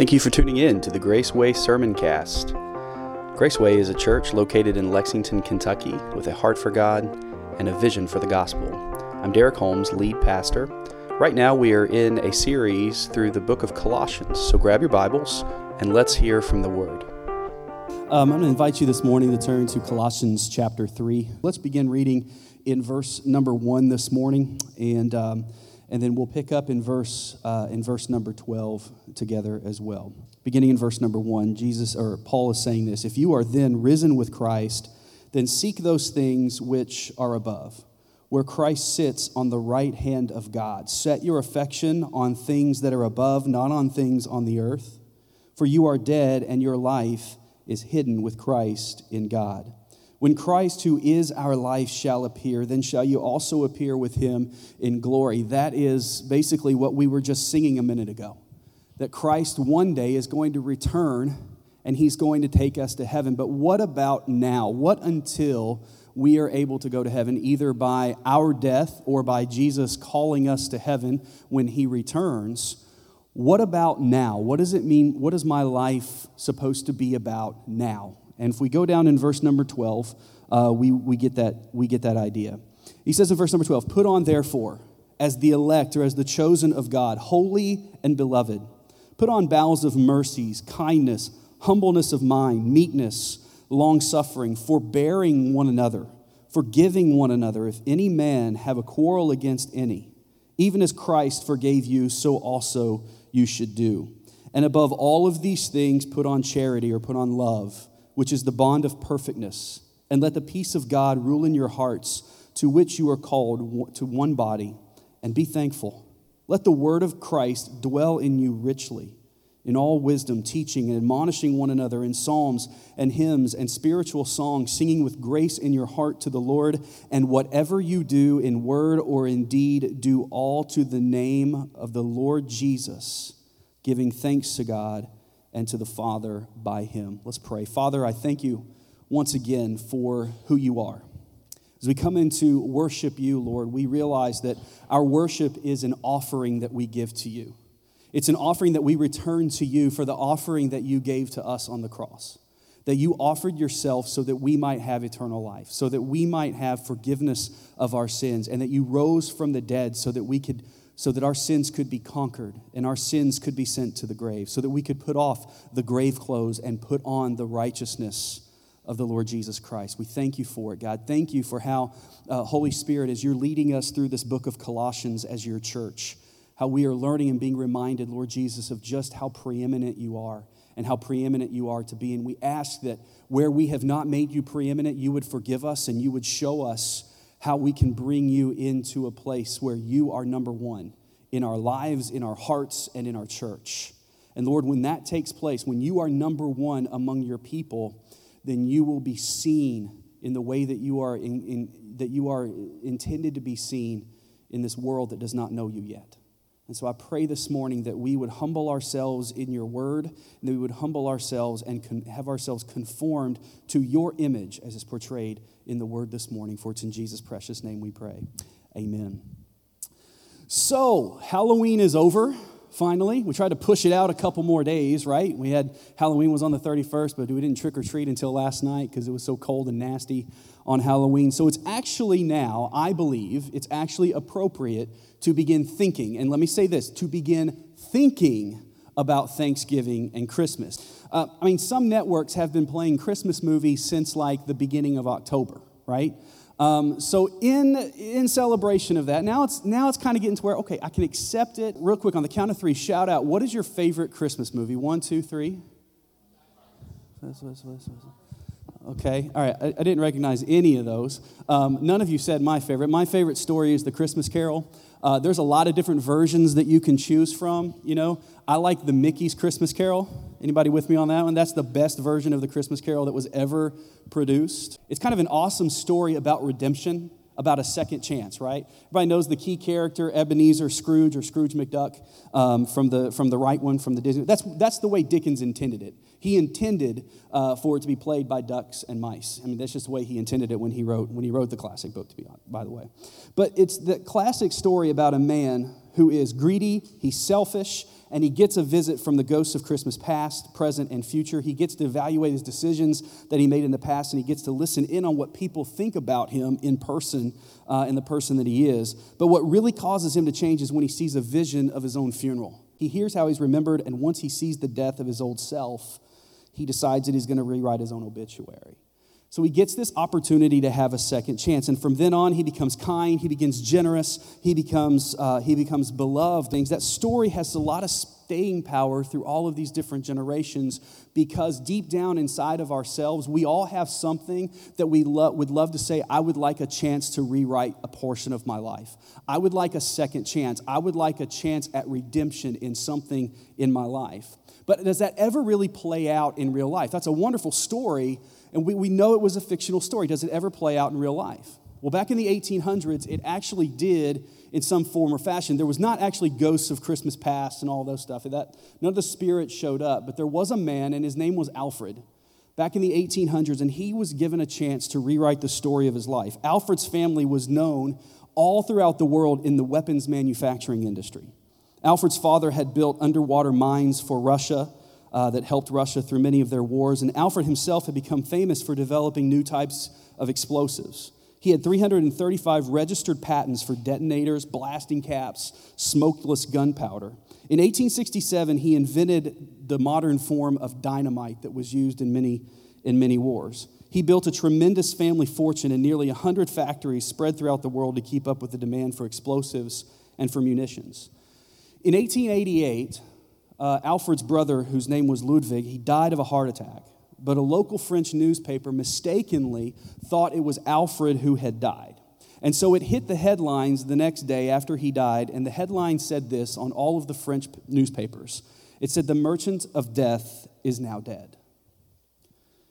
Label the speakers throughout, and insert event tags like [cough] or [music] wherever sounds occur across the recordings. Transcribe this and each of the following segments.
Speaker 1: Thank you for tuning in to the Graceway Sermon Cast. Graceway is a church located in Lexington, Kentucky, with a heart for God and a vision for the gospel. I'm Derek Holmes, lead pastor. Right now, we are in a series through the book of Colossians, so grab your Bibles and let's hear from the Word.
Speaker 2: Um, I'm going to invite you this morning to turn to Colossians chapter 3. Let's begin reading in verse number 1 this morning. And. Um, and then we'll pick up in verse uh, in verse number 12 together as well. Beginning in verse number 1 jesus or paul is saying this if you are then risen with christ then seek those things which are above where christ sits on the right hand of god. Set your affection on things that are above not on things on the earth. For you are dead and your life is hidden with christ in god when Christ, who is our life, shall appear, then shall you also appear with him in glory. That is basically what we were just singing a minute ago. That Christ one day is going to return and he's going to take us to heaven. But what about now? What until we are able to go to heaven, either by our death or by Jesus calling us to heaven when he returns? What about now? What does it mean? What is my life supposed to be about now? And if we go down in verse number 12, uh, we, we, get that, we get that idea. He says in verse number 12, Put on, therefore, as the elect or as the chosen of God, holy and beloved. Put on bowels of mercies, kindness, humbleness of mind, meekness, long suffering, forbearing one another, forgiving one another, if any man have a quarrel against any. Even as Christ forgave you, so also you should do. And above all of these things, put on charity or put on love which is the bond of perfectness. And let the peace of God rule in your hearts, to which you are called to one body, and be thankful. Let the word of Christ dwell in you richly, in all wisdom, teaching and admonishing one another in psalms and hymns and spiritual songs, singing with grace in your heart to the Lord. And whatever you do in word or in deed, do all to the name of the Lord Jesus, giving thanks to God and to the Father by him. Let's pray. Father, I thank you once again for who you are. As we come into worship you, Lord, we realize that our worship is an offering that we give to you. It's an offering that we return to you for the offering that you gave to us on the cross. That you offered yourself so that we might have eternal life, so that we might have forgiveness of our sins, and that you rose from the dead so that we could so that our sins could be conquered and our sins could be sent to the grave, so that we could put off the grave clothes and put on the righteousness of the Lord Jesus Christ. We thank you for it, God. Thank you for how, uh, Holy Spirit, as you're leading us through this book of Colossians as your church, how we are learning and being reminded, Lord Jesus, of just how preeminent you are and how preeminent you are to be. And we ask that where we have not made you preeminent, you would forgive us and you would show us how we can bring you into a place where you are number one in our lives, in our hearts, and in our church. And Lord, when that takes place, when you are number one among your people, then you will be seen in the way that you are, in, in, that you are intended to be seen in this world that does not know you yet. And so I pray this morning that we would humble ourselves in your word, and that we would humble ourselves and con- have ourselves conformed to your image as is portrayed in the word this morning. For it's in Jesus' precious name we pray. Amen. So, Halloween is over finally. We tried to push it out a couple more days, right? We had Halloween was on the 31st, but we didn't trick or treat until last night because it was so cold and nasty on Halloween. So it's actually now, I believe, it's actually appropriate to begin thinking. And let me say this to begin thinking about Thanksgiving and Christmas. Uh, I mean, some networks have been playing Christmas movies since like the beginning of October, right? Um, so in in celebration of that, now it's now it's kind of getting to where okay, I can accept it. Real quick on the count of three, shout out. What is your favorite Christmas movie? One, two, three. Okay, all right. I, I didn't recognize any of those. Um, none of you said my favorite. My favorite story is The Christmas Carol. Uh, there's a lot of different versions that you can choose from. You know, I like the Mickey's Christmas Carol. Anybody with me on that one? That's the best version of the Christmas Carol that was ever produced. It's kind of an awesome story about redemption about a second chance, right? Everybody knows the key character, Ebenezer Scrooge or Scrooge McDuck um, from, the, from the right one from the Disney. That's, that's the way Dickens intended it. He intended uh, for it to be played by ducks and mice. I mean, that's just the way he intended it when he wrote, when he wrote the classic book, to be by the way. But it's the classic story about a man who is greedy, he's selfish, and he gets a visit from the ghosts of Christmas past, present, and future. He gets to evaluate his decisions that he made in the past, and he gets to listen in on what people think about him in person uh, and the person that he is. But what really causes him to change is when he sees a vision of his own funeral. He hears how he's remembered, and once he sees the death of his old self, he decides that he's going to rewrite his own obituary. So he gets this opportunity to have a second chance. And from then on, he becomes kind, he begins generous, he becomes, uh, he becomes beloved. Things. That story has a lot of staying power through all of these different generations because deep down inside of ourselves, we all have something that we lo- would love to say, I would like a chance to rewrite a portion of my life. I would like a second chance. I would like a chance at redemption in something in my life. But does that ever really play out in real life? That's a wonderful story and we, we know it was a fictional story. Does it ever play out in real life? Well, back in the 1800s, it actually did in some form or fashion. There was not actually ghosts of Christmas past and all those stuff. That, none of the spirits showed up, but there was a man, and his name was Alfred, back in the 1800s, and he was given a chance to rewrite the story of his life. Alfred's family was known all throughout the world in the weapons manufacturing industry. Alfred's father had built underwater mines for Russia uh, that helped Russia through many of their wars. And Alfred himself had become famous for developing new types of explosives. He had 335 registered patents for detonators, blasting caps, smokeless gunpowder. In 1867, he invented the modern form of dynamite that was used in many, in many wars. He built a tremendous family fortune in nearly 100 factories spread throughout the world to keep up with the demand for explosives and for munitions. In 1888, uh, Alfred's brother, whose name was Ludwig, he died of a heart attack. But a local French newspaper mistakenly thought it was Alfred who had died. And so it hit the headlines the next day after he died, and the headline said this on all of the French newspapers it said, The merchant of death is now dead.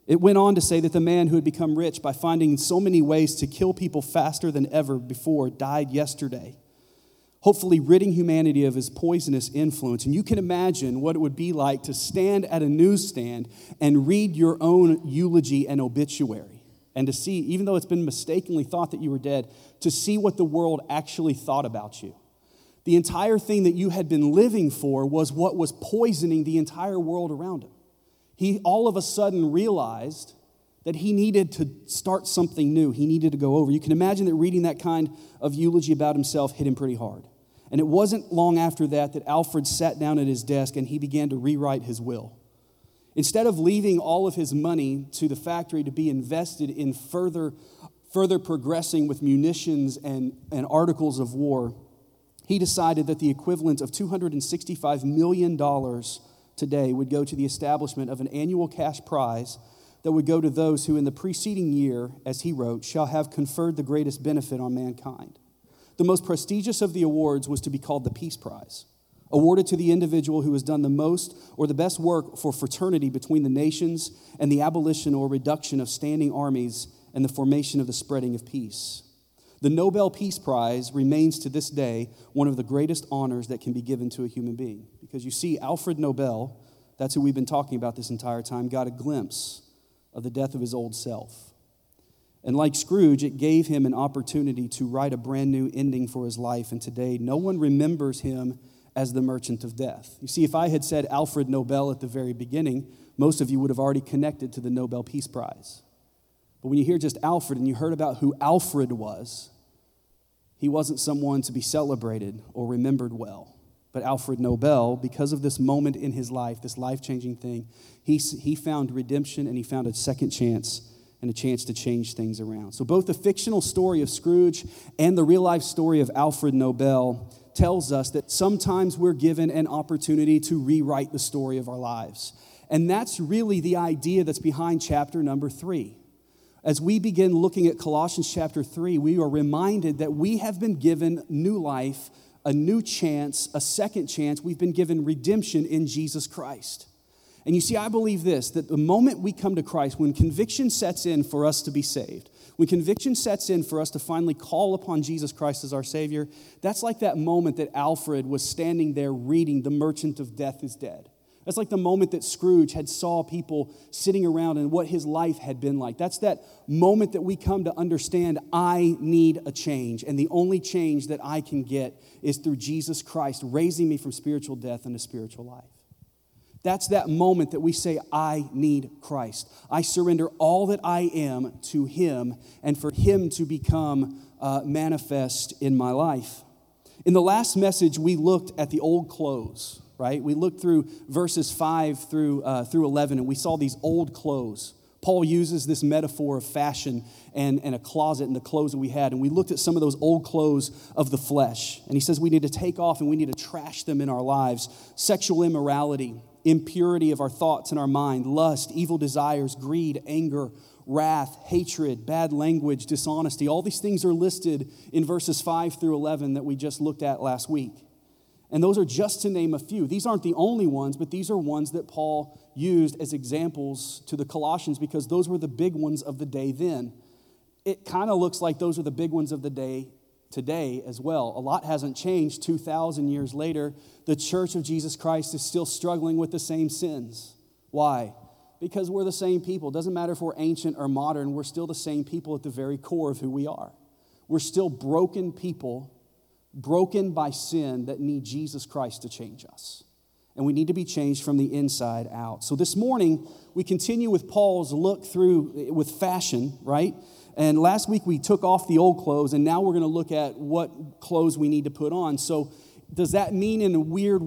Speaker 2: It went on to say that the man who had become rich by finding so many ways to kill people faster than ever before died yesterday hopefully ridding humanity of his poisonous influence. And you can imagine what it would be like to stand at a newsstand and read your own eulogy and obituary. And to see, even though it's been mistakenly thought that you were dead, to see what the world actually thought about you. The entire thing that you had been living for was what was poisoning the entire world around him. He all of a sudden realized that he needed to start something new. He needed to go over. You can imagine that reading that kind of eulogy about himself hit him pretty hard. And it wasn't long after that that Alfred sat down at his desk and he began to rewrite his will. Instead of leaving all of his money to the factory to be invested in further, further progressing with munitions and, and articles of war, he decided that the equivalent of $265 million today would go to the establishment of an annual cash prize that would go to those who, in the preceding year, as he wrote, shall have conferred the greatest benefit on mankind. The most prestigious of the awards was to be called the Peace Prize, awarded to the individual who has done the most or the best work for fraternity between the nations and the abolition or reduction of standing armies and the formation of the spreading of peace. The Nobel Peace Prize remains to this day one of the greatest honors that can be given to a human being. Because you see, Alfred Nobel, that's who we've been talking about this entire time, got a glimpse of the death of his old self. And like Scrooge, it gave him an opportunity to write a brand new ending for his life. And today, no one remembers him as the merchant of death. You see, if I had said Alfred Nobel at the very beginning, most of you would have already connected to the Nobel Peace Prize. But when you hear just Alfred and you heard about who Alfred was, he wasn't someone to be celebrated or remembered well. But Alfred Nobel, because of this moment in his life, this life changing thing, he, he found redemption and he found a second chance and a chance to change things around. So, both the fictional story of Scrooge and the real life story of Alfred Nobel tells us that sometimes we're given an opportunity to rewrite the story of our lives. And that's really the idea that's behind chapter number three. As we begin looking at Colossians chapter 3, we are reminded that we have been given new life, a new chance, a second chance. We've been given redemption in Jesus Christ. And you see, I believe this that the moment we come to Christ, when conviction sets in for us to be saved, when conviction sets in for us to finally call upon Jesus Christ as our Savior, that's like that moment that Alfred was standing there reading, The Merchant of Death is Dead. That's like the moment that Scrooge had saw people sitting around and what his life had been like. That's that moment that we come to understand I need a change. And the only change that I can get is through Jesus Christ raising me from spiritual death into spiritual life. That's that moment that we say, I need Christ. I surrender all that I am to Him and for Him to become uh, manifest in my life. In the last message, we looked at the old clothes right? We looked through verses 5 through, uh, through 11 and we saw these old clothes. Paul uses this metaphor of fashion and, and a closet and the clothes that we had. And we looked at some of those old clothes of the flesh. And he says we need to take off and we need to trash them in our lives sexual immorality, impurity of our thoughts and our mind, lust, evil desires, greed, anger, wrath, hatred, bad language, dishonesty. All these things are listed in verses 5 through 11 that we just looked at last week. And those are just to name a few. These aren't the only ones, but these are ones that Paul used as examples to the Colossians because those were the big ones of the day then. It kind of looks like those are the big ones of the day today as well. A lot hasn't changed 2,000 years later. The church of Jesus Christ is still struggling with the same sins. Why? Because we're the same people. It doesn't matter if we're ancient or modern, we're still the same people at the very core of who we are. We're still broken people broken by sin that need Jesus Christ to change us. And we need to be changed from the inside out. So this morning, we continue with Paul's look through with fashion, right? And last week we took off the old clothes, and now we're going to look at what clothes we need to put on. So does that mean in a weird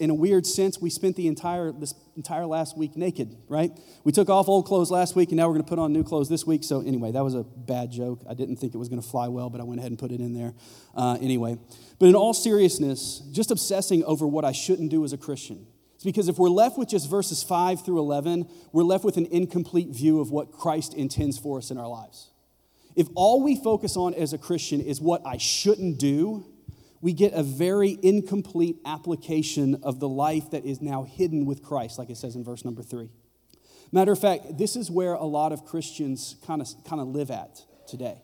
Speaker 2: in a weird sense we spent the entire this entire last week naked right? We took off old clothes last week and now we're going to put on new clothes this week. So anyway that was a bad joke. I didn't think it was going to fly well but i went ahead and put it in there uh, anyway. But in all seriousness just obsessing over what i shouldn't do as a christian it's because if we're left with just verses 5 through 11 we're left with an incomplete view of what christ intends for us in our lives. If all we focus on as a christian is what i shouldn't do we get a very incomplete application of the life that is now hidden with Christ, like it says in verse number three. Matter of fact, this is where a lot of Christians kind of, kind of live at today.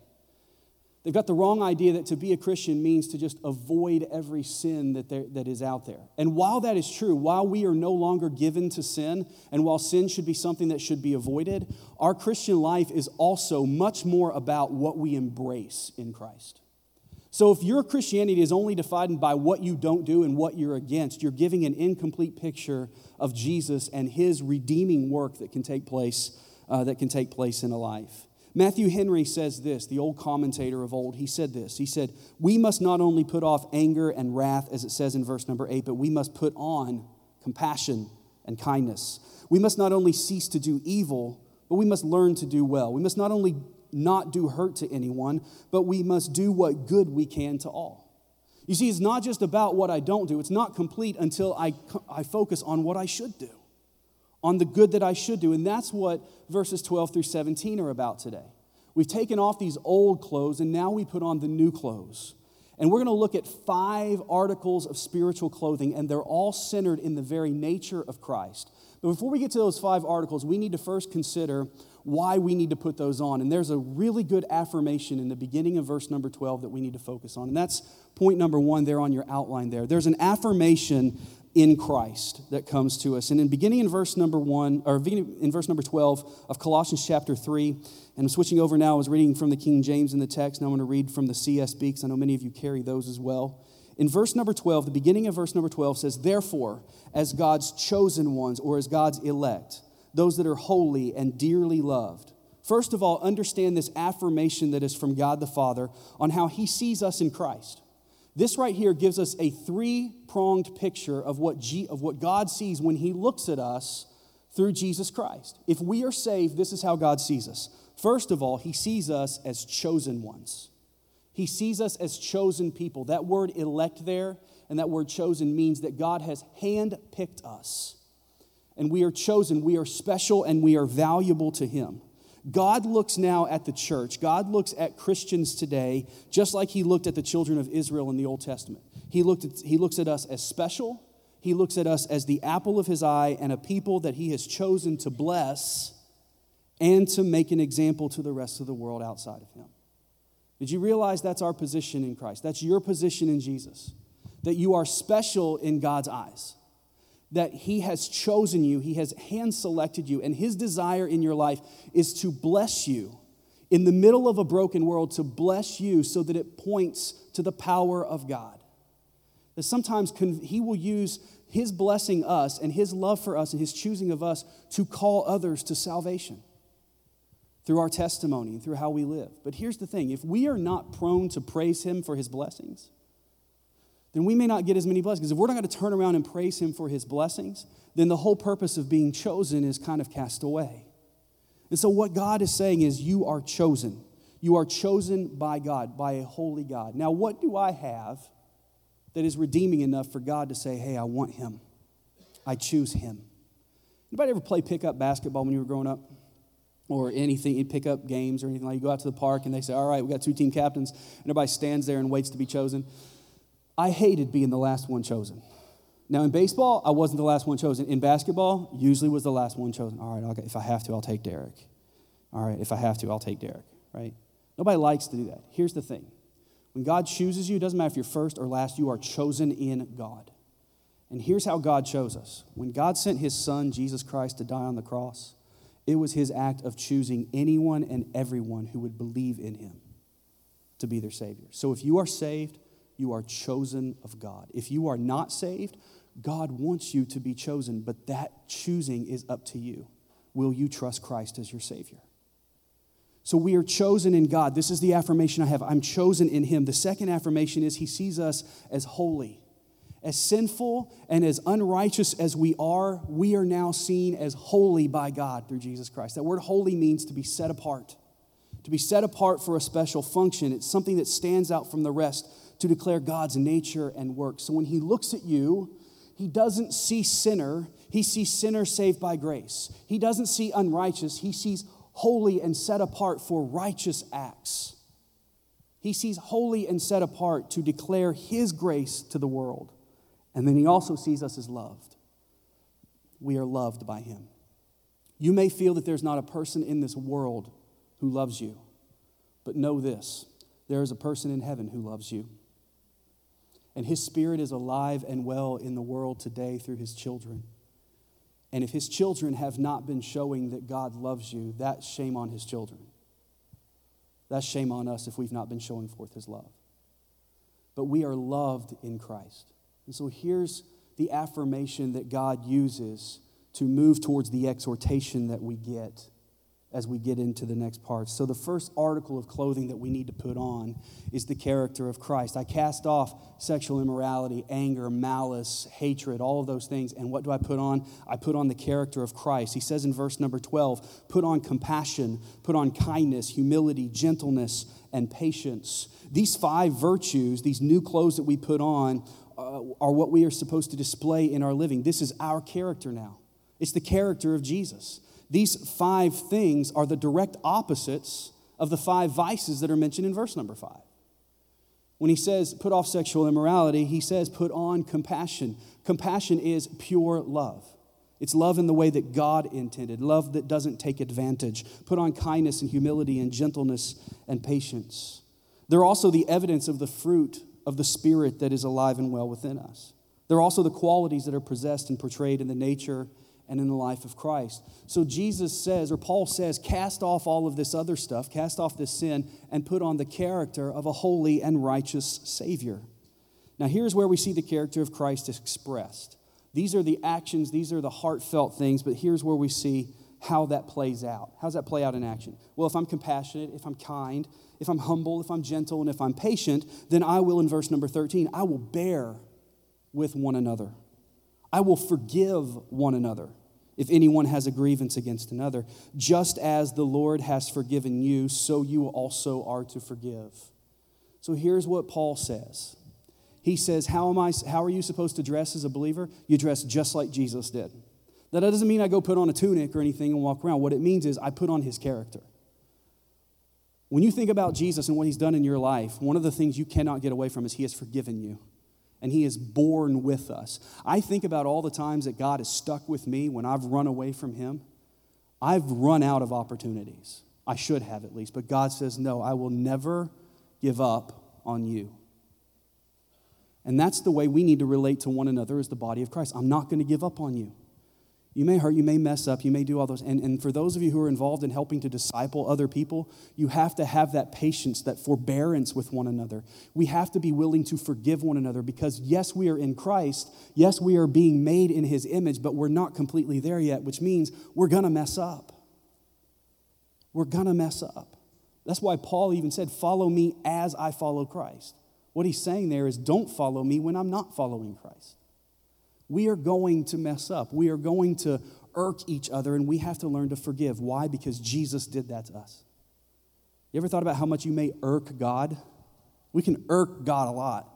Speaker 2: They've got the wrong idea that to be a Christian means to just avoid every sin that, there, that is out there. And while that is true, while we are no longer given to sin, and while sin should be something that should be avoided, our Christian life is also much more about what we embrace in Christ. So if your Christianity is only defined by what you don't do and what you're against, you're giving an incomplete picture of Jesus and his redeeming work that can take place, uh, that can take place in a life. Matthew Henry says this, the old commentator of old, he said this. He said, We must not only put off anger and wrath, as it says in verse number eight, but we must put on compassion and kindness. We must not only cease to do evil, but we must learn to do well. We must not only not do hurt to anyone, but we must do what good we can to all. You see, it's not just about what I don't do, it's not complete until I, I focus on what I should do, on the good that I should do. And that's what verses 12 through 17 are about today. We've taken off these old clothes and now we put on the new clothes. And we're going to look at five articles of spiritual clothing, and they're all centered in the very nature of Christ. But before we get to those five articles, we need to first consider why we need to put those on. And there's a really good affirmation in the beginning of verse number 12 that we need to focus on. And that's point number one there on your outline there. There's an affirmation in Christ that comes to us. And in beginning in verse number one, or in verse number 12 of Colossians chapter 3, and I'm switching over now, I was reading from the King James in the text. and I'm going to read from the CSB because I know many of you carry those as well. In verse number 12, the beginning of verse number 12 says, Therefore, as God's chosen ones or as God's elect, those that are holy and dearly loved. First of all, understand this affirmation that is from God the Father on how He sees us in Christ. This right here gives us a three pronged picture of what, G, of what God sees when He looks at us through Jesus Christ. If we are saved, this is how God sees us. First of all, He sees us as chosen ones. He sees us as chosen people. That word elect there and that word chosen means that God has handpicked us and we are chosen, we are special, and we are valuable to Him. God looks now at the church. God looks at Christians today just like He looked at the children of Israel in the Old Testament. He, looked at, he looks at us as special, He looks at us as the apple of His eye and a people that He has chosen to bless and to make an example to the rest of the world outside of Him. Did you realize that's our position in Christ? That's your position in Jesus, that you are special in God's eyes that He has chosen you, He has hand selected you, and His desire in your life is to bless you in the middle of a broken world, to bless you so that it points to the power of God. That sometimes He will use His blessing us and His love for us and His choosing of us to call others to salvation through our testimony and through how we live. But here's the thing if we are not prone to praise Him for His blessings, then we may not get as many blessings. If we're not going to turn around and praise Him for His blessings, then the whole purpose of being chosen is kind of cast away. And so, what God is saying is, you are chosen. You are chosen by God, by a holy God. Now, what do I have that is redeeming enough for God to say, hey, I want Him? I choose Him. Anybody ever play pickup basketball when you were growing up? Or anything, you pick up games or anything like you go out to the park and they say, All right, we got two team captains, and everybody stands there and waits to be chosen. I hated being the last one chosen. Now, in baseball, I wasn't the last one chosen. In basketball, usually was the last one chosen. All right, if I have to, I'll take Derek. All right, if I have to, I'll take Derek, right? Nobody likes to do that. Here's the thing when God chooses you, it doesn't matter if you're first or last, you are chosen in God. And here's how God chose us when God sent his son, Jesus Christ, to die on the cross, it was his act of choosing anyone and everyone who would believe in him to be their Savior. So if you are saved, you are chosen of God. If you are not saved, God wants you to be chosen, but that choosing is up to you. Will you trust Christ as your Savior? So we are chosen in God. This is the affirmation I have. I'm chosen in Him. The second affirmation is He sees us as holy. As sinful and as unrighteous as we are, we are now seen as holy by God through Jesus Christ. That word holy means to be set apart, to be set apart for a special function. It's something that stands out from the rest to declare God's nature and work. So when he looks at you, he doesn't see sinner, he sees sinner saved by grace. He doesn't see unrighteous, he sees holy and set apart for righteous acts. He sees holy and set apart to declare his grace to the world. And then he also sees us as loved. We are loved by him. You may feel that there's not a person in this world who loves you, but know this there is a person in heaven who loves you. And his spirit is alive and well in the world today through his children. And if his children have not been showing that God loves you, that's shame on his children. That's shame on us if we've not been showing forth his love. But we are loved in Christ. And so here's the affirmation that God uses to move towards the exhortation that we get as we get into the next part. So, the first article of clothing that we need to put on is the character of Christ. I cast off sexual immorality, anger, malice, hatred, all of those things. And what do I put on? I put on the character of Christ. He says in verse number 12 put on compassion, put on kindness, humility, gentleness, and patience. These five virtues, these new clothes that we put on, uh, are what we are supposed to display in our living. This is our character now. It's the character of Jesus. These five things are the direct opposites of the five vices that are mentioned in verse number five. When he says put off sexual immorality, he says put on compassion. Compassion is pure love. It's love in the way that God intended, love that doesn't take advantage. Put on kindness and humility and gentleness and patience. They're also the evidence of the fruit of the Spirit that is alive and well within us. They're also the qualities that are possessed and portrayed in the nature and in the life of Christ. So Jesus says, or Paul says, cast off all of this other stuff, cast off this sin, and put on the character of a holy and righteous Savior. Now, here's where we see the character of Christ expressed. These are the actions, these are the heartfelt things, but here's where we see how that plays out. How does that play out in action? Well, if I'm compassionate, if I'm kind, if I'm humble, if I'm gentle, and if I'm patient, then I will, in verse number 13, I will bear with one another. I will forgive one another if anyone has a grievance against another. Just as the Lord has forgiven you, so you also are to forgive. So here's what Paul says. He says, how, am I, how are you supposed to dress as a believer? You dress just like Jesus did. That doesn't mean I go put on a tunic or anything and walk around. What it means is I put on his character. When you think about Jesus and what he's done in your life, one of the things you cannot get away from is he has forgiven you and He is borne with us. I think about all the times that God has stuck with me when I've run away from Him. I've run out of opportunities. I should have at least. But God says, No, I will never give up on you. And that's the way we need to relate to one another as the body of Christ. I'm not going to give up on you. You may hurt, you may mess up, you may do all those. And, and for those of you who are involved in helping to disciple other people, you have to have that patience, that forbearance with one another. We have to be willing to forgive one another because, yes, we are in Christ. Yes, we are being made in his image, but we're not completely there yet, which means we're going to mess up. We're going to mess up. That's why Paul even said, Follow me as I follow Christ. What he's saying there is, Don't follow me when I'm not following Christ. We are going to mess up. We are going to irk each other, and we have to learn to forgive. Why? Because Jesus did that to us. You ever thought about how much you may irk God? We can irk God a lot,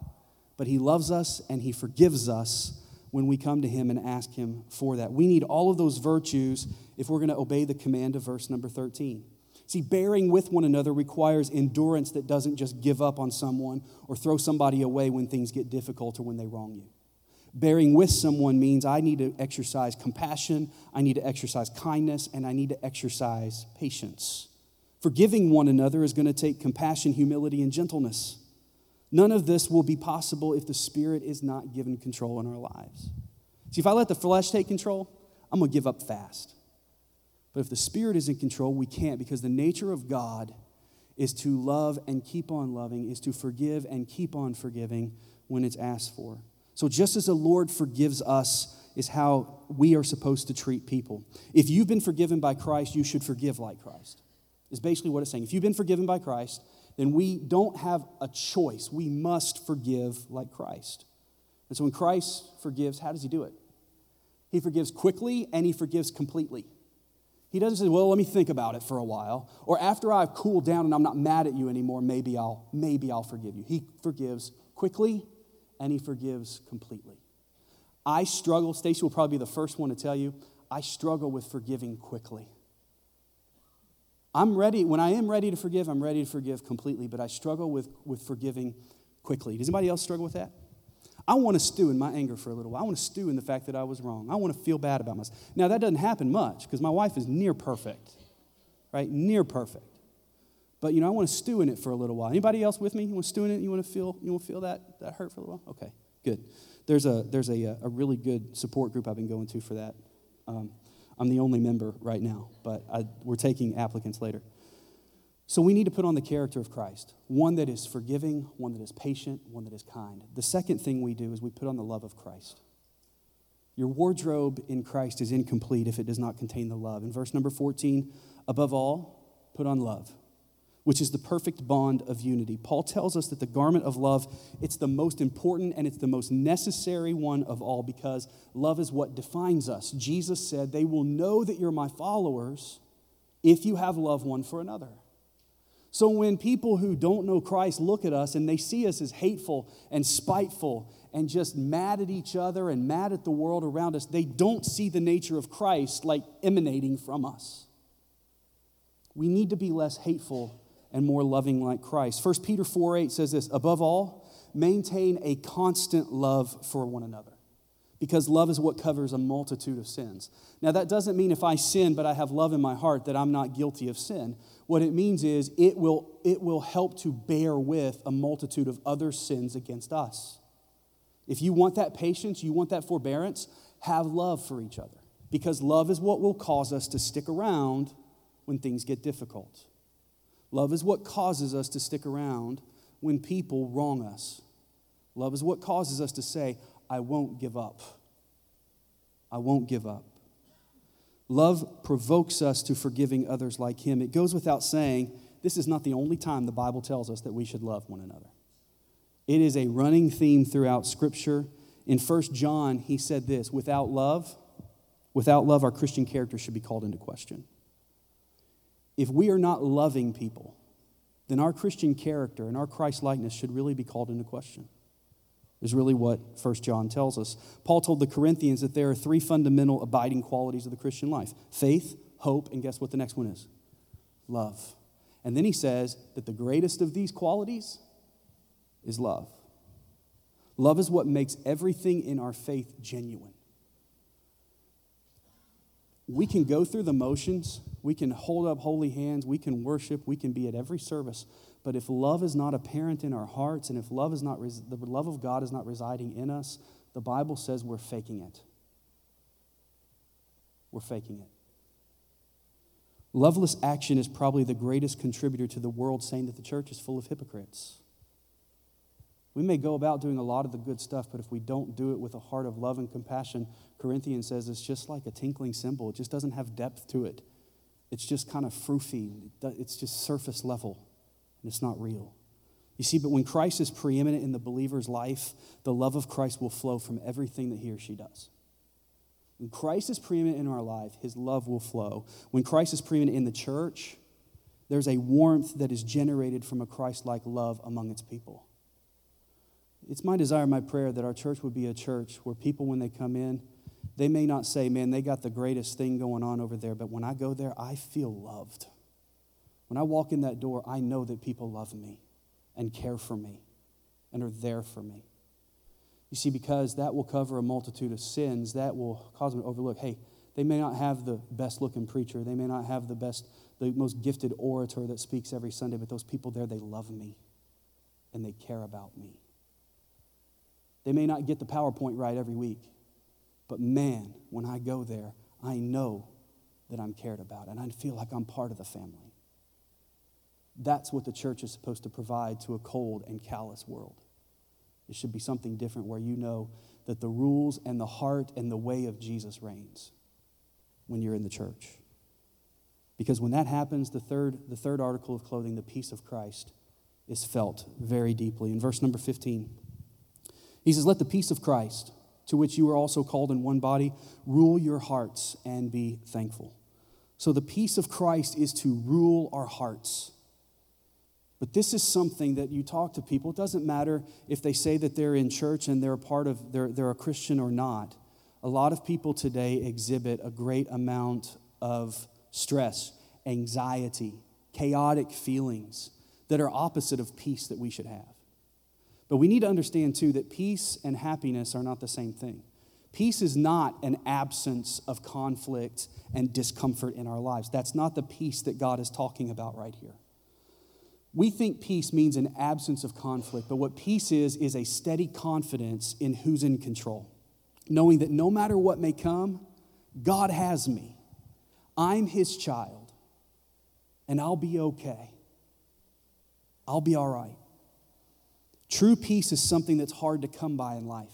Speaker 2: but He loves us and He forgives us when we come to Him and ask Him for that. We need all of those virtues if we're going to obey the command of verse number 13. See, bearing with one another requires endurance that doesn't just give up on someone or throw somebody away when things get difficult or when they wrong you. Bearing with someone means I need to exercise compassion, I need to exercise kindness, and I need to exercise patience. Forgiving one another is going to take compassion, humility, and gentleness. None of this will be possible if the Spirit is not given control in our lives. See, if I let the flesh take control, I'm going to give up fast. But if the Spirit is in control, we can't because the nature of God is to love and keep on loving, is to forgive and keep on forgiving when it's asked for. So, just as the Lord forgives us, is how we are supposed to treat people. If you've been forgiven by Christ, you should forgive like Christ, is basically what it's saying. If you've been forgiven by Christ, then we don't have a choice. We must forgive like Christ. And so, when Christ forgives, how does he do it? He forgives quickly and he forgives completely. He doesn't say, "Well, let me think about it for a while," or after I've cooled down and I'm not mad at you anymore, maybe I'll maybe I'll forgive you. He forgives quickly and he forgives completely. I struggle, Stacy will probably be the first one to tell you, I struggle with forgiving quickly. I'm ready, when I am ready to forgive, I'm ready to forgive completely, but I struggle with, with forgiving quickly. Does anybody else struggle with that? I want to stew in my anger for a little while. I want to stew in the fact that I was wrong. I want to feel bad about myself. Now, that doesn't happen much because my wife is near perfect, right? Near perfect. But you know, I want to stew in it for a little while. Anybody else with me? You want to stew in it? You want to feel you want to feel that that hurt for a little while? Okay, good. There's a there's a a really good support group I've been going to for that. Um, I'm the only member right now, but I, we're taking applicants later. So we need to put on the character of Christ, one that is forgiving, one that is patient, one that is kind. The second thing we do is we put on the love of Christ. Your wardrobe in Christ is incomplete if it does not contain the love. In verse number 14, above all, put on love which is the perfect bond of unity. Paul tells us that the garment of love, it's the most important and it's the most necessary one of all because love is what defines us. Jesus said, "They will know that you're my followers if you have love one for another." So when people who don't know Christ look at us and they see us as hateful and spiteful and just mad at each other and mad at the world around us, they don't see the nature of Christ like emanating from us. We need to be less hateful and more loving like Christ. 1 Peter 4 8 says this Above all, maintain a constant love for one another, because love is what covers a multitude of sins. Now, that doesn't mean if I sin, but I have love in my heart, that I'm not guilty of sin. What it means is it will, it will help to bear with a multitude of other sins against us. If you want that patience, you want that forbearance, have love for each other, because love is what will cause us to stick around when things get difficult. Love is what causes us to stick around when people wrong us. Love is what causes us to say, I won't give up. I won't give up. Love provokes us to forgiving others like him. It goes without saying, this is not the only time the Bible tells us that we should love one another. It is a running theme throughout Scripture. In 1 John, he said this without love, without love, our Christian character should be called into question if we are not loving people, then our Christian character and our Christ likeness should really be called into question. Is really what 1 John tells us. Paul told the Corinthians that there are three fundamental abiding qualities of the Christian life faith, hope, and guess what the next one is? Love. And then he says that the greatest of these qualities is love. Love is what makes everything in our faith genuine. We can go through the motions, we can hold up holy hands, we can worship, we can be at every service. But if love is not apparent in our hearts, and if love is not res- the love of God is not residing in us, the Bible says we're faking it. We're faking it. Loveless action is probably the greatest contributor to the world saying that the church is full of hypocrites. We may go about doing a lot of the good stuff, but if we don't do it with a heart of love and compassion, Corinthians says it's just like a tinkling cymbal. It just doesn't have depth to it. It's just kind of froofy. It's just surface level, and it's not real. You see, but when Christ is preeminent in the believer's life, the love of Christ will flow from everything that he or she does. When Christ is preeminent in our life, his love will flow. When Christ is preeminent in the church, there's a warmth that is generated from a Christ like love among its people. It's my desire, my prayer, that our church would be a church where people, when they come in, they may not say, Man, they got the greatest thing going on over there, but when I go there, I feel loved. When I walk in that door, I know that people love me and care for me and are there for me. You see, because that will cover a multitude of sins, that will cause them to overlook. Hey, they may not have the best looking preacher, they may not have the best, the most gifted orator that speaks every Sunday, but those people there, they love me and they care about me. They may not get the PowerPoint right every week, but man, when I go there, I know that I'm cared about and I feel like I'm part of the family. That's what the church is supposed to provide to a cold and callous world. It should be something different where you know that the rules and the heart and the way of Jesus reigns when you're in the church. Because when that happens, the third, the third article of clothing, the peace of Christ, is felt very deeply. In verse number 15, he says, Let the peace of Christ, to which you are also called in one body, rule your hearts and be thankful. So the peace of Christ is to rule our hearts. But this is something that you talk to people. It doesn't matter if they say that they're in church and they're a part of, they're, they're a Christian or not. A lot of people today exhibit a great amount of stress, anxiety, chaotic feelings that are opposite of peace that we should have. But we need to understand, too, that peace and happiness are not the same thing. Peace is not an absence of conflict and discomfort in our lives. That's not the peace that God is talking about right here. We think peace means an absence of conflict, but what peace is, is a steady confidence in who's in control. Knowing that no matter what may come, God has me. I'm his child, and I'll be okay. I'll be all right. True peace is something that's hard to come by in life.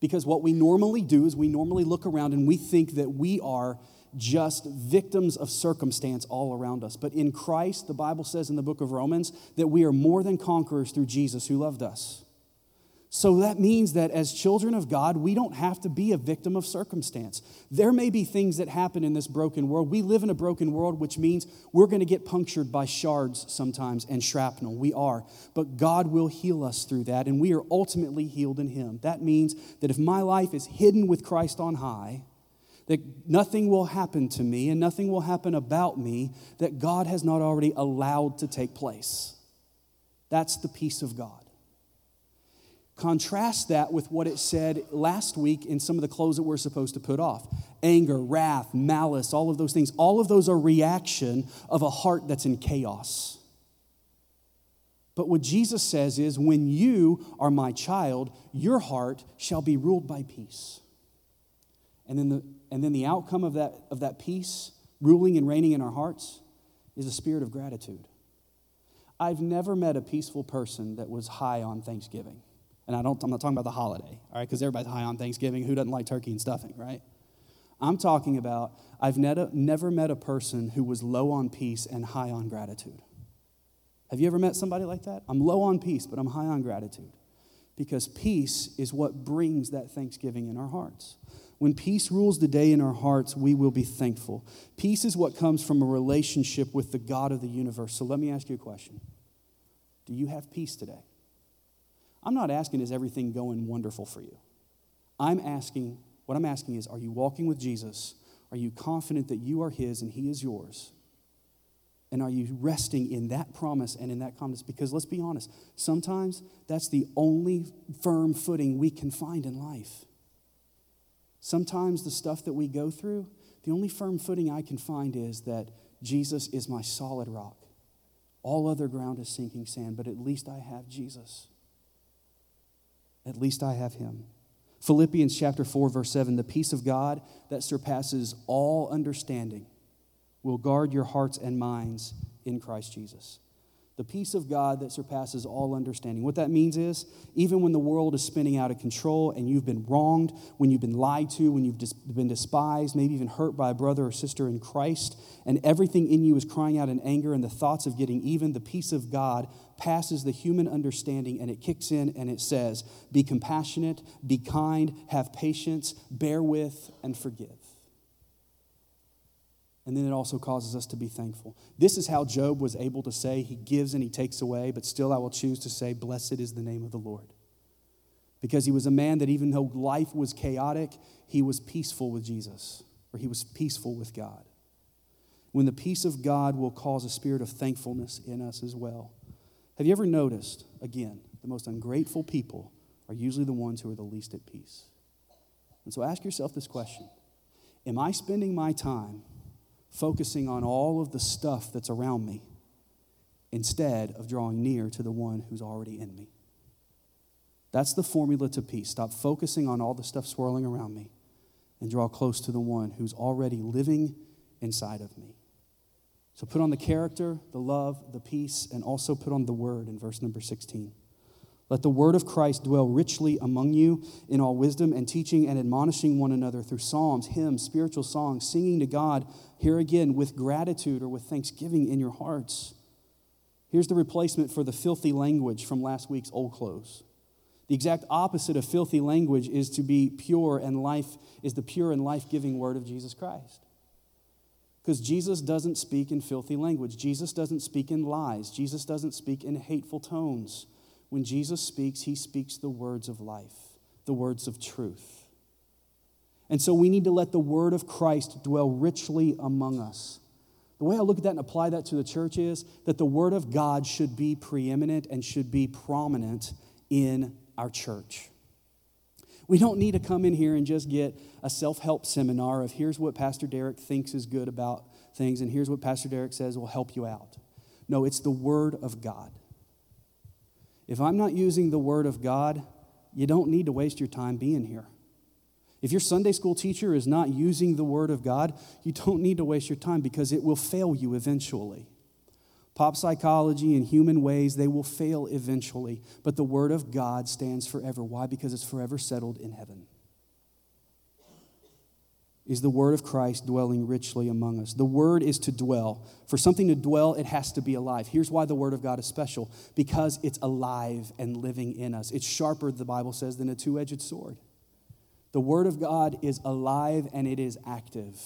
Speaker 2: Because what we normally do is we normally look around and we think that we are just victims of circumstance all around us. But in Christ, the Bible says in the book of Romans that we are more than conquerors through Jesus who loved us. So that means that as children of God, we don't have to be a victim of circumstance. There may be things that happen in this broken world. We live in a broken world, which means we're going to get punctured by shards sometimes and shrapnel. We are. But God will heal us through that, and we are ultimately healed in Him. That means that if my life is hidden with Christ on high, that nothing will happen to me and nothing will happen about me that God has not already allowed to take place. That's the peace of God. Contrast that with what it said last week in some of the clothes that we're supposed to put off anger, wrath, malice, all of those things. All of those are reaction of a heart that's in chaos. But what Jesus says is, when you are my child, your heart shall be ruled by peace. And then the and then the outcome of that, of that peace ruling and reigning in our hearts is a spirit of gratitude. I've never met a peaceful person that was high on Thanksgiving. And I don't, I'm not talking about the holiday, all right, because everybody's high on Thanksgiving. Who doesn't like turkey and stuffing, right? I'm talking about, I've never met a person who was low on peace and high on gratitude. Have you ever met somebody like that? I'm low on peace, but I'm high on gratitude. Because peace is what brings that thanksgiving in our hearts. When peace rules the day in our hearts, we will be thankful. Peace is what comes from a relationship with the God of the universe. So let me ask you a question Do you have peace today? I'm not asking, is everything going wonderful for you? I'm asking, what I'm asking is, are you walking with Jesus? Are you confident that you are His and He is yours? And are you resting in that promise and in that confidence? Because let's be honest, sometimes that's the only firm footing we can find in life. Sometimes the stuff that we go through, The only firm footing I can find is that Jesus is my solid rock. All other ground is sinking sand, but at least I have Jesus. At least I have him. Philippians chapter 4 verse 7 the peace of God that surpasses all understanding will guard your hearts and minds in Christ Jesus the peace of God that surpasses all understanding. What that means is, even when the world is spinning out of control and you've been wronged, when you've been lied to, when you've been despised, maybe even hurt by a brother or sister in Christ, and everything in you is crying out in anger and the thoughts of getting even, the peace of God passes the human understanding and it kicks in and it says, Be compassionate, be kind, have patience, bear with, and forgive. And then it also causes us to be thankful. This is how Job was able to say, He gives and He takes away, but still I will choose to say, Blessed is the name of the Lord. Because he was a man that even though life was chaotic, he was peaceful with Jesus, or he was peaceful with God. When the peace of God will cause a spirit of thankfulness in us as well. Have you ever noticed, again, the most ungrateful people are usually the ones who are the least at peace? And so ask yourself this question Am I spending my time focusing on all of the stuff that's around me instead of drawing near to the one who's already in me. That's the formula to peace. Stop focusing on all the stuff swirling around me and draw close to the one who's already living inside of me. So put on the character, the love, the peace, and also put on the word in verse number 16. Let the word of Christ dwell richly among you in all wisdom and teaching and admonishing one another through psalms, hymns, spiritual songs, singing to God, here again, with gratitude or with thanksgiving in your hearts. Here's the replacement for the filthy language from last week's old clothes. The exact opposite of filthy language is to be pure and life is the pure and life-giving word of Jesus Christ. Because Jesus doesn't speak in filthy language. Jesus doesn't speak in lies. Jesus doesn't speak in hateful tones. When Jesus speaks, he speaks the words of life, the words of truth. And so we need to let the word of Christ dwell richly among us. The way I look at that and apply that to the church is that the word of God should be preeminent and should be prominent in our church. We don't need to come in here and just get a self help seminar of here's what Pastor Derek thinks is good about things and here's what Pastor Derek says will help you out. No, it's the Word of God. If I'm not using the Word of God, you don't need to waste your time being here. If your Sunday school teacher is not using the Word of God, you don't need to waste your time because it will fail you eventually. Pop psychology and human ways, they will fail eventually, but the Word of God stands forever. Why? Because it's forever settled in heaven is the word of Christ dwelling richly among us. The word is to dwell. For something to dwell, it has to be alive. Here's why the word of God is special because it's alive and living in us. It's sharper, the Bible says, than a two edged sword. The word of God is alive and it is active.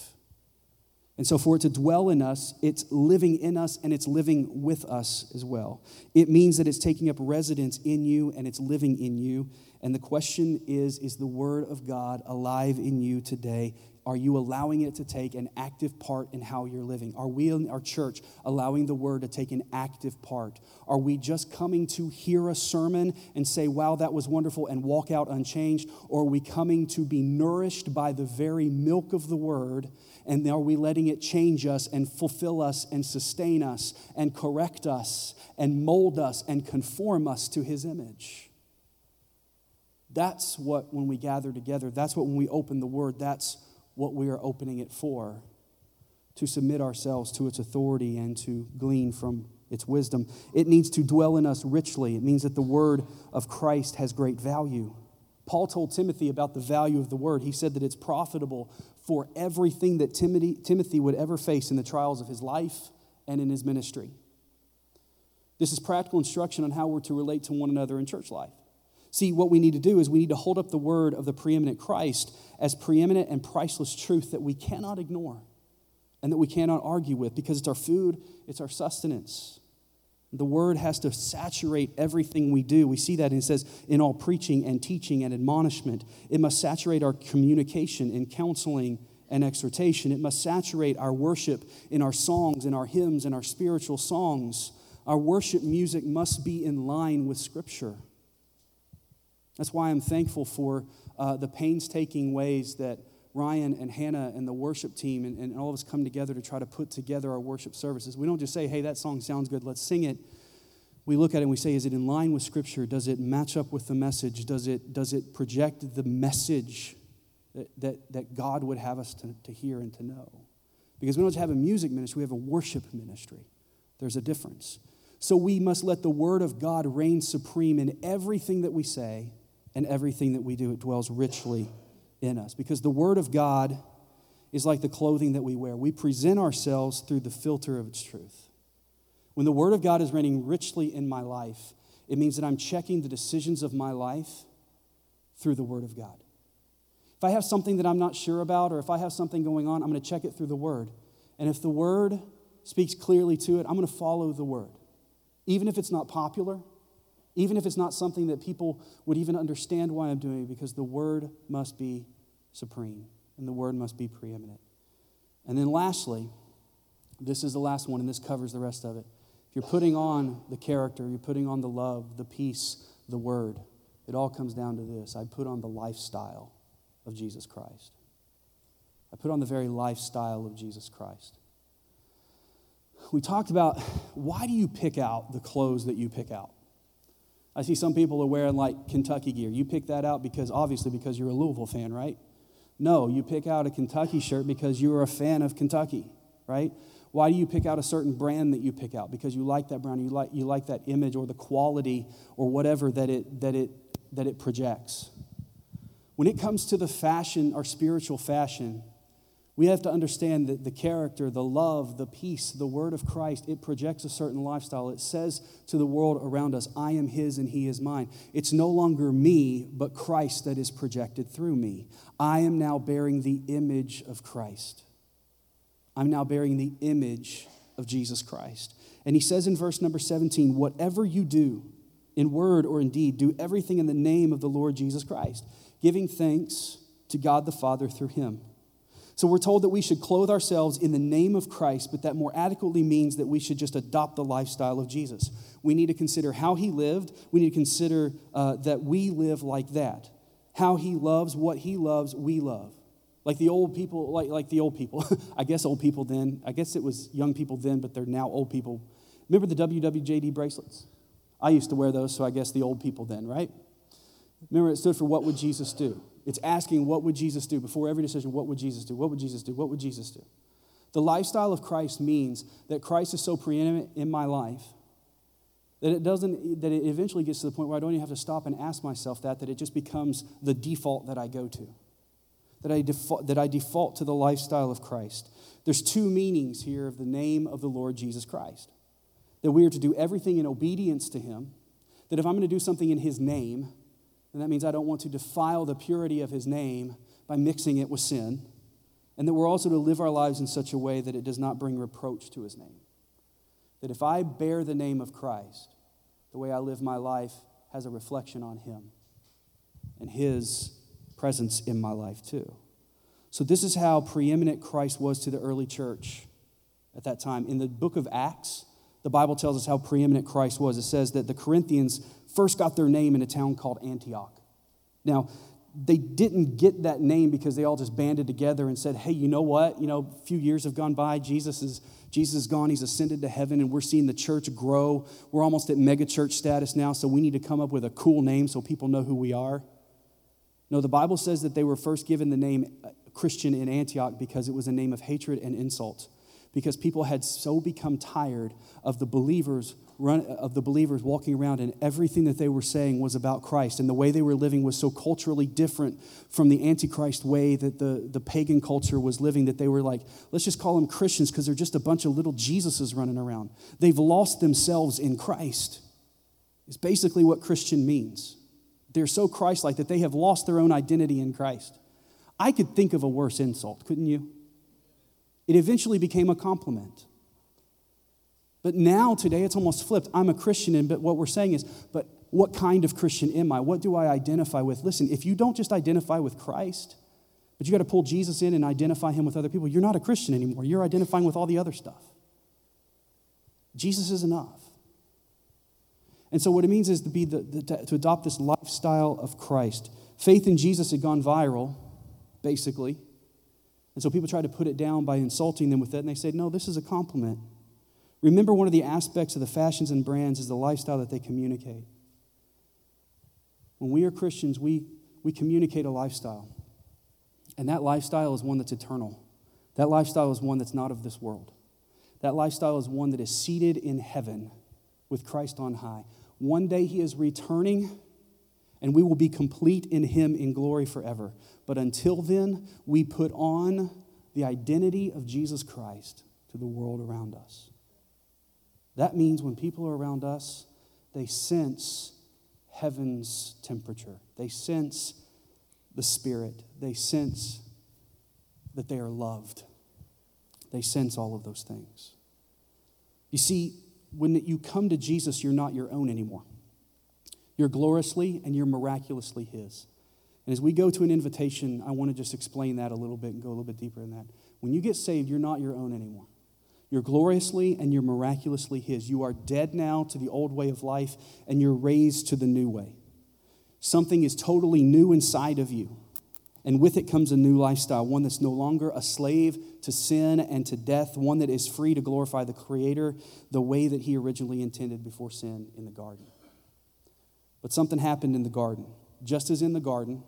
Speaker 2: And so, for it to dwell in us, it's living in us and it's living with us as well. It means that it's taking up residence in you and it's living in you. And the question is Is the Word of God alive in you today? Are you allowing it to take an active part in how you're living? Are we in our church allowing the word to take an active part? Are we just coming to hear a sermon and say, wow, that was wonderful, and walk out unchanged? Or are we coming to be nourished by the very milk of the word? And are we letting it change us and fulfill us and sustain us and correct us and mold us and conform us to his image? That's what, when we gather together, that's what, when we open the word, that's what we are opening it for to submit ourselves to its authority and to glean from its wisdom. It needs to dwell in us richly. It means that the word of Christ has great value. Paul told Timothy about the value of the word. He said that it's profitable for everything that Timothy, Timothy would ever face in the trials of his life and in his ministry. This is practical instruction on how we're to relate to one another in church life. See, what we need to do is we need to hold up the word of the preeminent Christ as preeminent and priceless truth that we cannot ignore and that we cannot argue with because it's our food, it's our sustenance. The word has to saturate everything we do. We see that and it says, in all preaching and teaching and admonishment. It must saturate our communication in counseling and exhortation. It must saturate our worship in our songs, in our hymns, and our spiritual songs. Our worship music must be in line with Scripture. That's why I'm thankful for uh, the painstaking ways that Ryan and Hannah and the worship team and, and all of us come together to try to put together our worship services, we don't just say, hey, that song sounds good, let's sing it. We look at it and we say, is it in line with Scripture? Does it match up with the message? Does it, does it project the message that, that, that God would have us to, to hear and to know? Because we don't just have a music ministry, we have a worship ministry. There's a difference. So we must let the Word of God reign supreme in everything that we say and everything that we do. It dwells richly in us. Because the Word of God is like the clothing that we wear. We present ourselves through the filter of its truth. When the Word of God is reigning richly in my life, it means that I'm checking the decisions of my life through the Word of God. If I have something that I'm not sure about, or if I have something going on, I'm going to check it through the Word. And if the Word speaks clearly to it, I'm going to follow the Word even if it's not popular, even if it's not something that people would even understand why I'm doing it, because the word must be supreme and the word must be preeminent. And then lastly, this is the last one, and this covers the rest of it. If you're putting on the character, you're putting on the love, the peace, the word, it all comes down to this I put on the lifestyle of Jesus Christ. I put on the very lifestyle of Jesus Christ we talked about why do you pick out the clothes that you pick out? I see some people are wearing like Kentucky gear. You pick that out because obviously because you're a Louisville fan, right? No, you pick out a Kentucky shirt because you're a fan of Kentucky, right? Why do you pick out a certain brand that you pick out? Because you like that brand, you like, you like that image or the quality or whatever that it, that, it, that it projects. When it comes to the fashion, our spiritual fashion, we have to understand that the character, the love, the peace, the word of Christ, it projects a certain lifestyle. It says to the world around us, I am his and he is mine. It's no longer me, but Christ that is projected through me. I am now bearing the image of Christ. I'm now bearing the image of Jesus Christ. And he says in verse number 17, whatever you do, in word or in deed, do everything in the name of the Lord Jesus Christ, giving thanks to God the Father through him. So we're told that we should clothe ourselves in the name of Christ, but that more adequately means that we should just adopt the lifestyle of Jesus. We need to consider how he lived. We need to consider uh, that we live like that. How he loves, what he loves, we love. Like the old people, like, like the old people. [laughs] I guess old people then. I guess it was young people then, but they're now old people. Remember the WWJD bracelets? I used to wear those, so I guess the old people then, right? Remember, it stood for what would Jesus do? It's asking, what would Jesus do? Before every decision, what would Jesus do? What would Jesus do? What would Jesus do? The lifestyle of Christ means that Christ is so preeminent in my life that it doesn't that it eventually gets to the point where I don't even have to stop and ask myself that that it just becomes the default that I go to. That I default, that I default to the lifestyle of Christ. There's two meanings here of the name of the Lord Jesus Christ. That we are to do everything in obedience to him. That if I'm going to do something in his name, and that means I don't want to defile the purity of his name by mixing it with sin. And that we're also to live our lives in such a way that it does not bring reproach to his name. That if I bear the name of Christ, the way I live my life has a reflection on him and his presence in my life too. So, this is how preeminent Christ was to the early church at that time. In the book of Acts, the Bible tells us how preeminent Christ was. It says that the Corinthians first got their name in a town called Antioch. Now, they didn't get that name because they all just banded together and said, hey, you know what? You know, a few years have gone by. Jesus is, Jesus is gone. He's ascended to heaven, and we're seeing the church grow. We're almost at megachurch status now, so we need to come up with a cool name so people know who we are. No, the Bible says that they were first given the name uh, Christian in Antioch because it was a name of hatred and insult. Because people had so become tired of the believers run, of the believers walking around, and everything that they were saying was about Christ. And the way they were living was so culturally different from the Antichrist way that the, the pagan culture was living that they were like, let's just call them Christians because they're just a bunch of little Jesuses running around. They've lost themselves in Christ, is basically what Christian means. They're so Christ like that they have lost their own identity in Christ. I could think of a worse insult, couldn't you? It eventually became a compliment. But now, today, it's almost flipped. I'm a Christian, and but what we're saying is, but what kind of Christian am I? What do I identify with? Listen, if you don't just identify with Christ, but you got to pull Jesus in and identify him with other people, you're not a Christian anymore. You're identifying with all the other stuff. Jesus is enough. And so, what it means is to, be the, the, to adopt this lifestyle of Christ. Faith in Jesus had gone viral, basically. And so people tried to put it down by insulting them with that, and they said, no, this is a compliment. Remember, one of the aspects of the fashions and brands is the lifestyle that they communicate. When we are Christians, we, we communicate a lifestyle. And that lifestyle is one that's eternal. That lifestyle is one that's not of this world. That lifestyle is one that is seated in heaven with Christ on high. One day he is returning, and we will be complete in him in glory forever. But until then, we put on the identity of Jesus Christ to the world around us. That means when people are around us, they sense heaven's temperature. They sense the Spirit. They sense that they are loved. They sense all of those things. You see, when you come to Jesus, you're not your own anymore. You're gloriously and you're miraculously His. And as we go to an invitation, I want to just explain that a little bit and go a little bit deeper in that. When you get saved, you're not your own anymore. You're gloriously and you're miraculously His. You are dead now to the old way of life and you're raised to the new way. Something is totally new inside of you. And with it comes a new lifestyle, one that's no longer a slave to sin and to death, one that is free to glorify the Creator the way that He originally intended before sin in the garden. But something happened in the garden. Just as in the garden,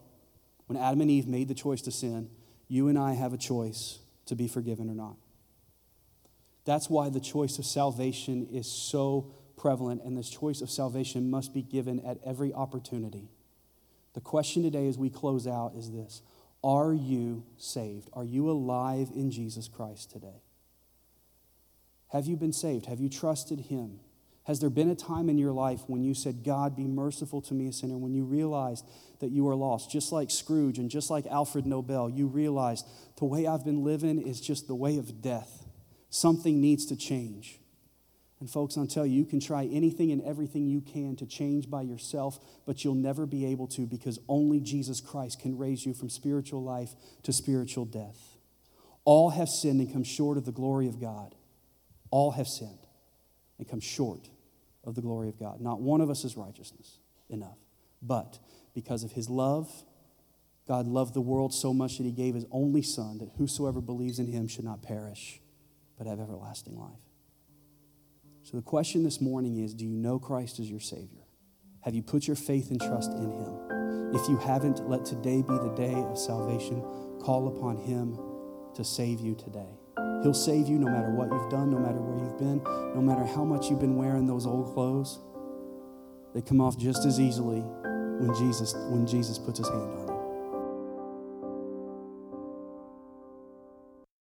Speaker 2: when Adam and Eve made the choice to sin, you and I have a choice to be forgiven or not. That's why the choice of salvation is so prevalent, and this choice of salvation must be given at every opportunity. The question today as we close out is this Are you saved? Are you alive in Jesus Christ today? Have you been saved? Have you trusted Him? Has there been a time in your life when you said, God, be merciful to me, a sinner, when you realized that you are lost? Just like Scrooge and just like Alfred Nobel, you realized the way I've been living is just the way of death. Something needs to change. And, folks, I'll tell you, you can try anything and everything you can to change by yourself, but you'll never be able to because only Jesus Christ can raise you from spiritual life to spiritual death. All have sinned and come short of the glory of God. All have sinned and come short of the glory of God. Not one of us is righteousness enough. But because of his love, God loved the world so much that he gave his only Son, that whosoever believes in him should not perish, but have everlasting life. So the question this morning is Do you know Christ as your Savior? Have you put your faith and trust in Him? If you haven't, let today be the day of salvation. Call upon Him to save you today. He'll save you no matter what you've done, no matter where you've been, no matter how much you've been wearing those old clothes. They come off just as easily when Jesus, when Jesus puts his hand on